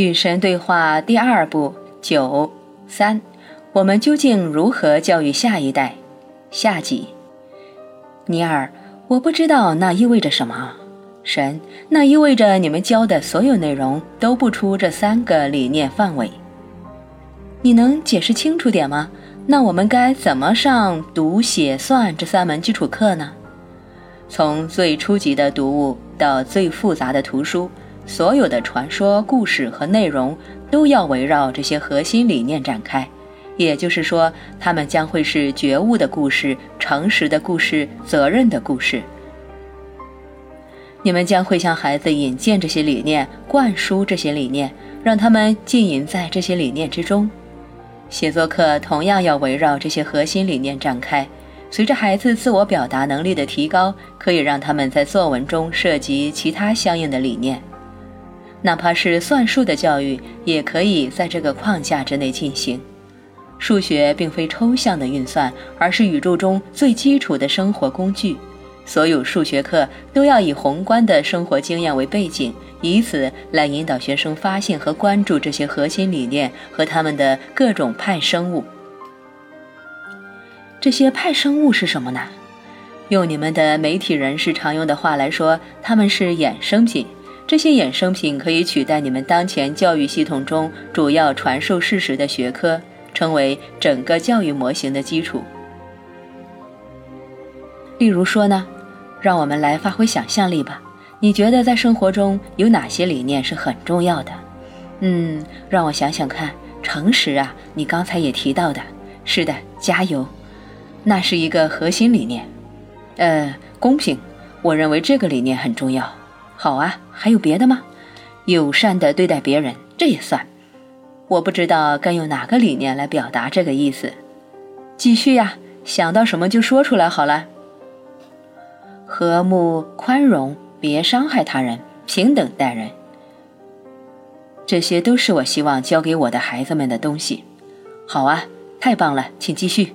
与神对话第二部九三，我们究竟如何教育下一代？下集。尼尔，我不知道那意味着什么。神，那意味着你们教的所有内容都不出这三个理念范围。你能解释清楚点吗？那我们该怎么上读写算这三门基础课呢？从最初级的读物到最复杂的图书。所有的传说、故事和内容都要围绕这些核心理念展开，也就是说，他们将会是觉悟的故事、诚实的故事、责任的故事。你们将会向孩子引荐这些理念，灌输这些理念，让他们浸淫在这些理念之中。写作课同样要围绕这些核心理念展开。随着孩子自我表达能力的提高，可以让他们在作文中涉及其他相应的理念。哪怕是算术的教育，也可以在这个框架之内进行。数学并非抽象的运算，而是宇宙中最基础的生活工具。所有数学课都要以宏观的生活经验为背景，以此来引导学生发现和关注这些核心理念和他们的各种派生物。这些派生物是什么呢？用你们的媒体人士常用的话来说，它们是衍生品。这些衍生品可以取代你们当前教育系统中主要传授事实的学科，成为整个教育模型的基础。例如说呢，让我们来发挥想象力吧。你觉得在生活中有哪些理念是很重要的？嗯，让我想想看。诚实啊，你刚才也提到的。是的，加油，那是一个核心理念。呃，公平，我认为这个理念很重要。好啊，还有别的吗？友善的对待别人，这也算。我不知道该用哪个理念来表达这个意思。继续呀，想到什么就说出来好了。和睦、宽容，别伤害他人，平等待人，这些都是我希望教给我的孩子们的东西。好啊，太棒了，请继续。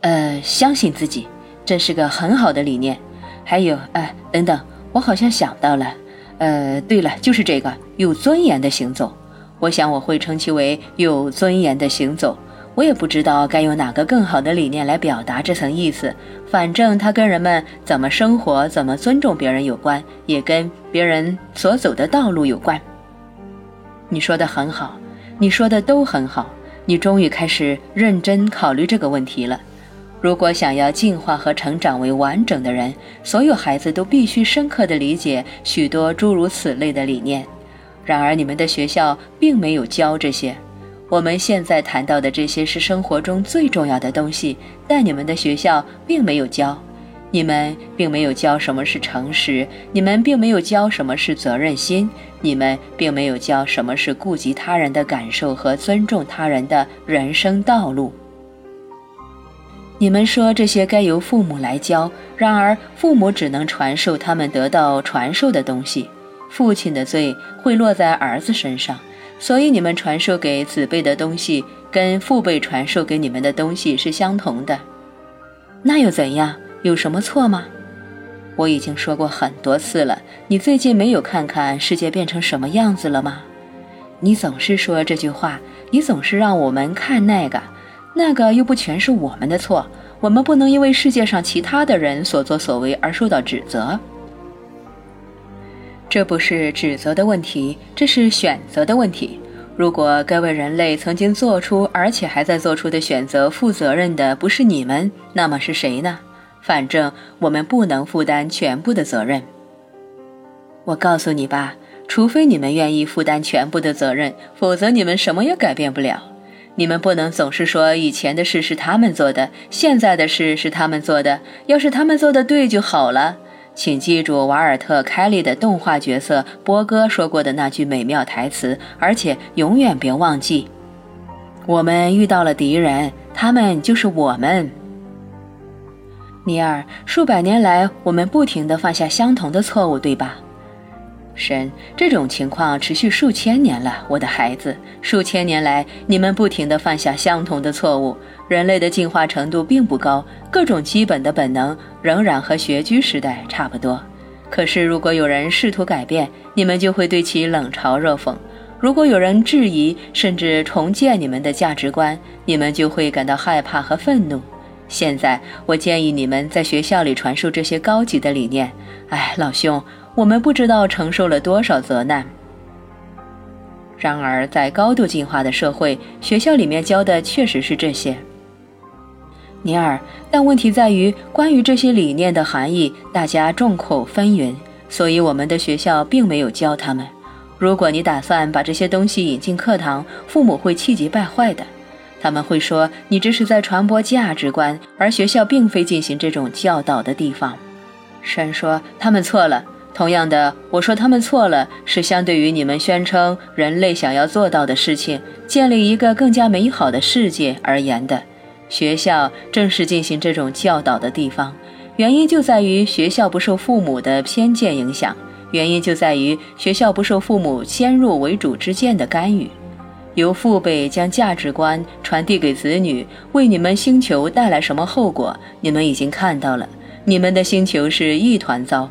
呃，相信自己，这是个很好的理念。还有，哎，等等。我好像想到了，呃，对了，就是这个有尊严的行走。我想我会称其为有尊严的行走。我也不知道该用哪个更好的理念来表达这层意思。反正它跟人们怎么生活、怎么尊重别人有关，也跟别人所走的道路有关。你说的很好，你说的都很好。你终于开始认真考虑这个问题了。如果想要进化和成长为完整的人，所有孩子都必须深刻地理解许多诸如此类的理念。然而，你们的学校并没有教这些。我们现在谈到的这些是生活中最重要的东西，但你们的学校并没有教。你们并没有教什么是诚实，你们并没有教什么是责任心，你们并没有教什么是顾及他人的感受和尊重他人的人生道路。你们说这些该由父母来教，然而父母只能传授他们得到传授的东西。父亲的罪会落在儿子身上，所以你们传授给子辈的东西跟父辈传授给你们的东西是相同的。那又怎样？有什么错吗？我已经说过很多次了。你最近没有看看世界变成什么样子了吗？你总是说这句话，你总是让我们看那个。那个又不全是我们的错，我们不能因为世界上其他的人所作所为而受到指责。这不是指责的问题，这是选择的问题。如果该为人类曾经做出而且还在做出的选择负责任的不是你们，那么是谁呢？反正我们不能负担全部的责任。我告诉你吧，除非你们愿意负担全部的责任，否则你们什么也改变不了。你们不能总是说以前的事是他们做的，现在的事是他们做的。要是他们做的对就好了。请记住瓦尔特·凯利的动画角色波哥说过的那句美妙台词，而且永远别忘记：我们遇到了敌人，他们就是我们。尼尔，数百年来，我们不停地犯下相同的错误，对吧？神，这种情况持续数千年了，我的孩子。数千年来，你们不停地犯下相同的错误。人类的进化程度并不高，各种基本的本能仍然和穴居时代差不多。可是，如果有人试图改变，你们就会对其冷嘲热讽。如果有人质疑甚至重建你们的价值观，你们就会感到害怕和愤怒。现在，我建议你们在学校里传授这些高级的理念。哎，老兄，我们不知道承受了多少责难。然而，在高度进化的社会，学校里面教的确实是这些。尼尔，但问题在于，关于这些理念的含义，大家众口纷纭，所以我们的学校并没有教他们。如果你打算把这些东西引进课堂，父母会气急败坏的。他们会说你这是在传播价值观，而学校并非进行这种教导的地方。神说他们错了。同样的，我说他们错了，是相对于你们宣称人类想要做到的事情，建立一个更加美好的世界而言的。学校正是进行这种教导的地方，原因就在于学校不受父母的偏见影响。原因就在于学校不受父母先入为主之见的干预，由父辈将价值观传递给子女，为你们星球带来什么后果，你们已经看到了。你们的星球是一团糟。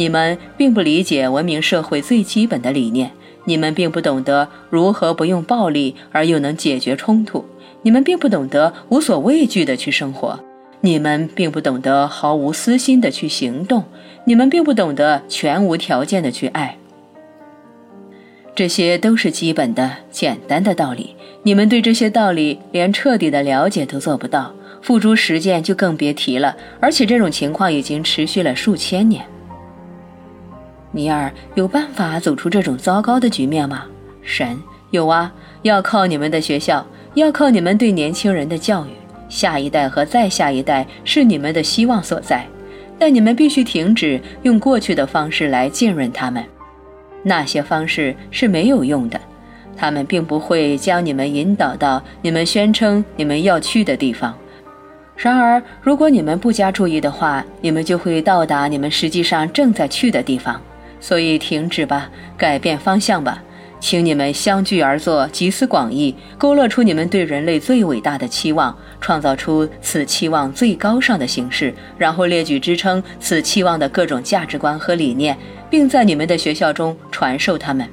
你们并不理解文明社会最基本的理念，你们并不懂得如何不用暴力而又能解决冲突，你们并不懂得无所畏惧的去生活。你们并不懂得毫无私心的去行动，你们并不懂得全无条件的去爱。这些都是基本的、简单的道理。你们对这些道理连彻底的了解都做不到，付诸实践就更别提了。而且这种情况已经持续了数千年。尼尔有办法走出这种糟糕的局面吗？神有啊，要靠你们的学校，要靠你们对年轻人的教育。下一代和再下一代是你们的希望所在，但你们必须停止用过去的方式来浸润他们，那些方式是没有用的，他们并不会将你们引导到你们宣称你们要去的地方。然而，如果你们不加注意的话，你们就会到达你们实际上正在去的地方。所以，停止吧，改变方向吧。请你们相聚而坐，集思广益，勾勒出你们对人类最伟大的期望，创造出此期望最高尚的形式，然后列举支撑此期望的各种价值观和理念，并在你们的学校中传授他们。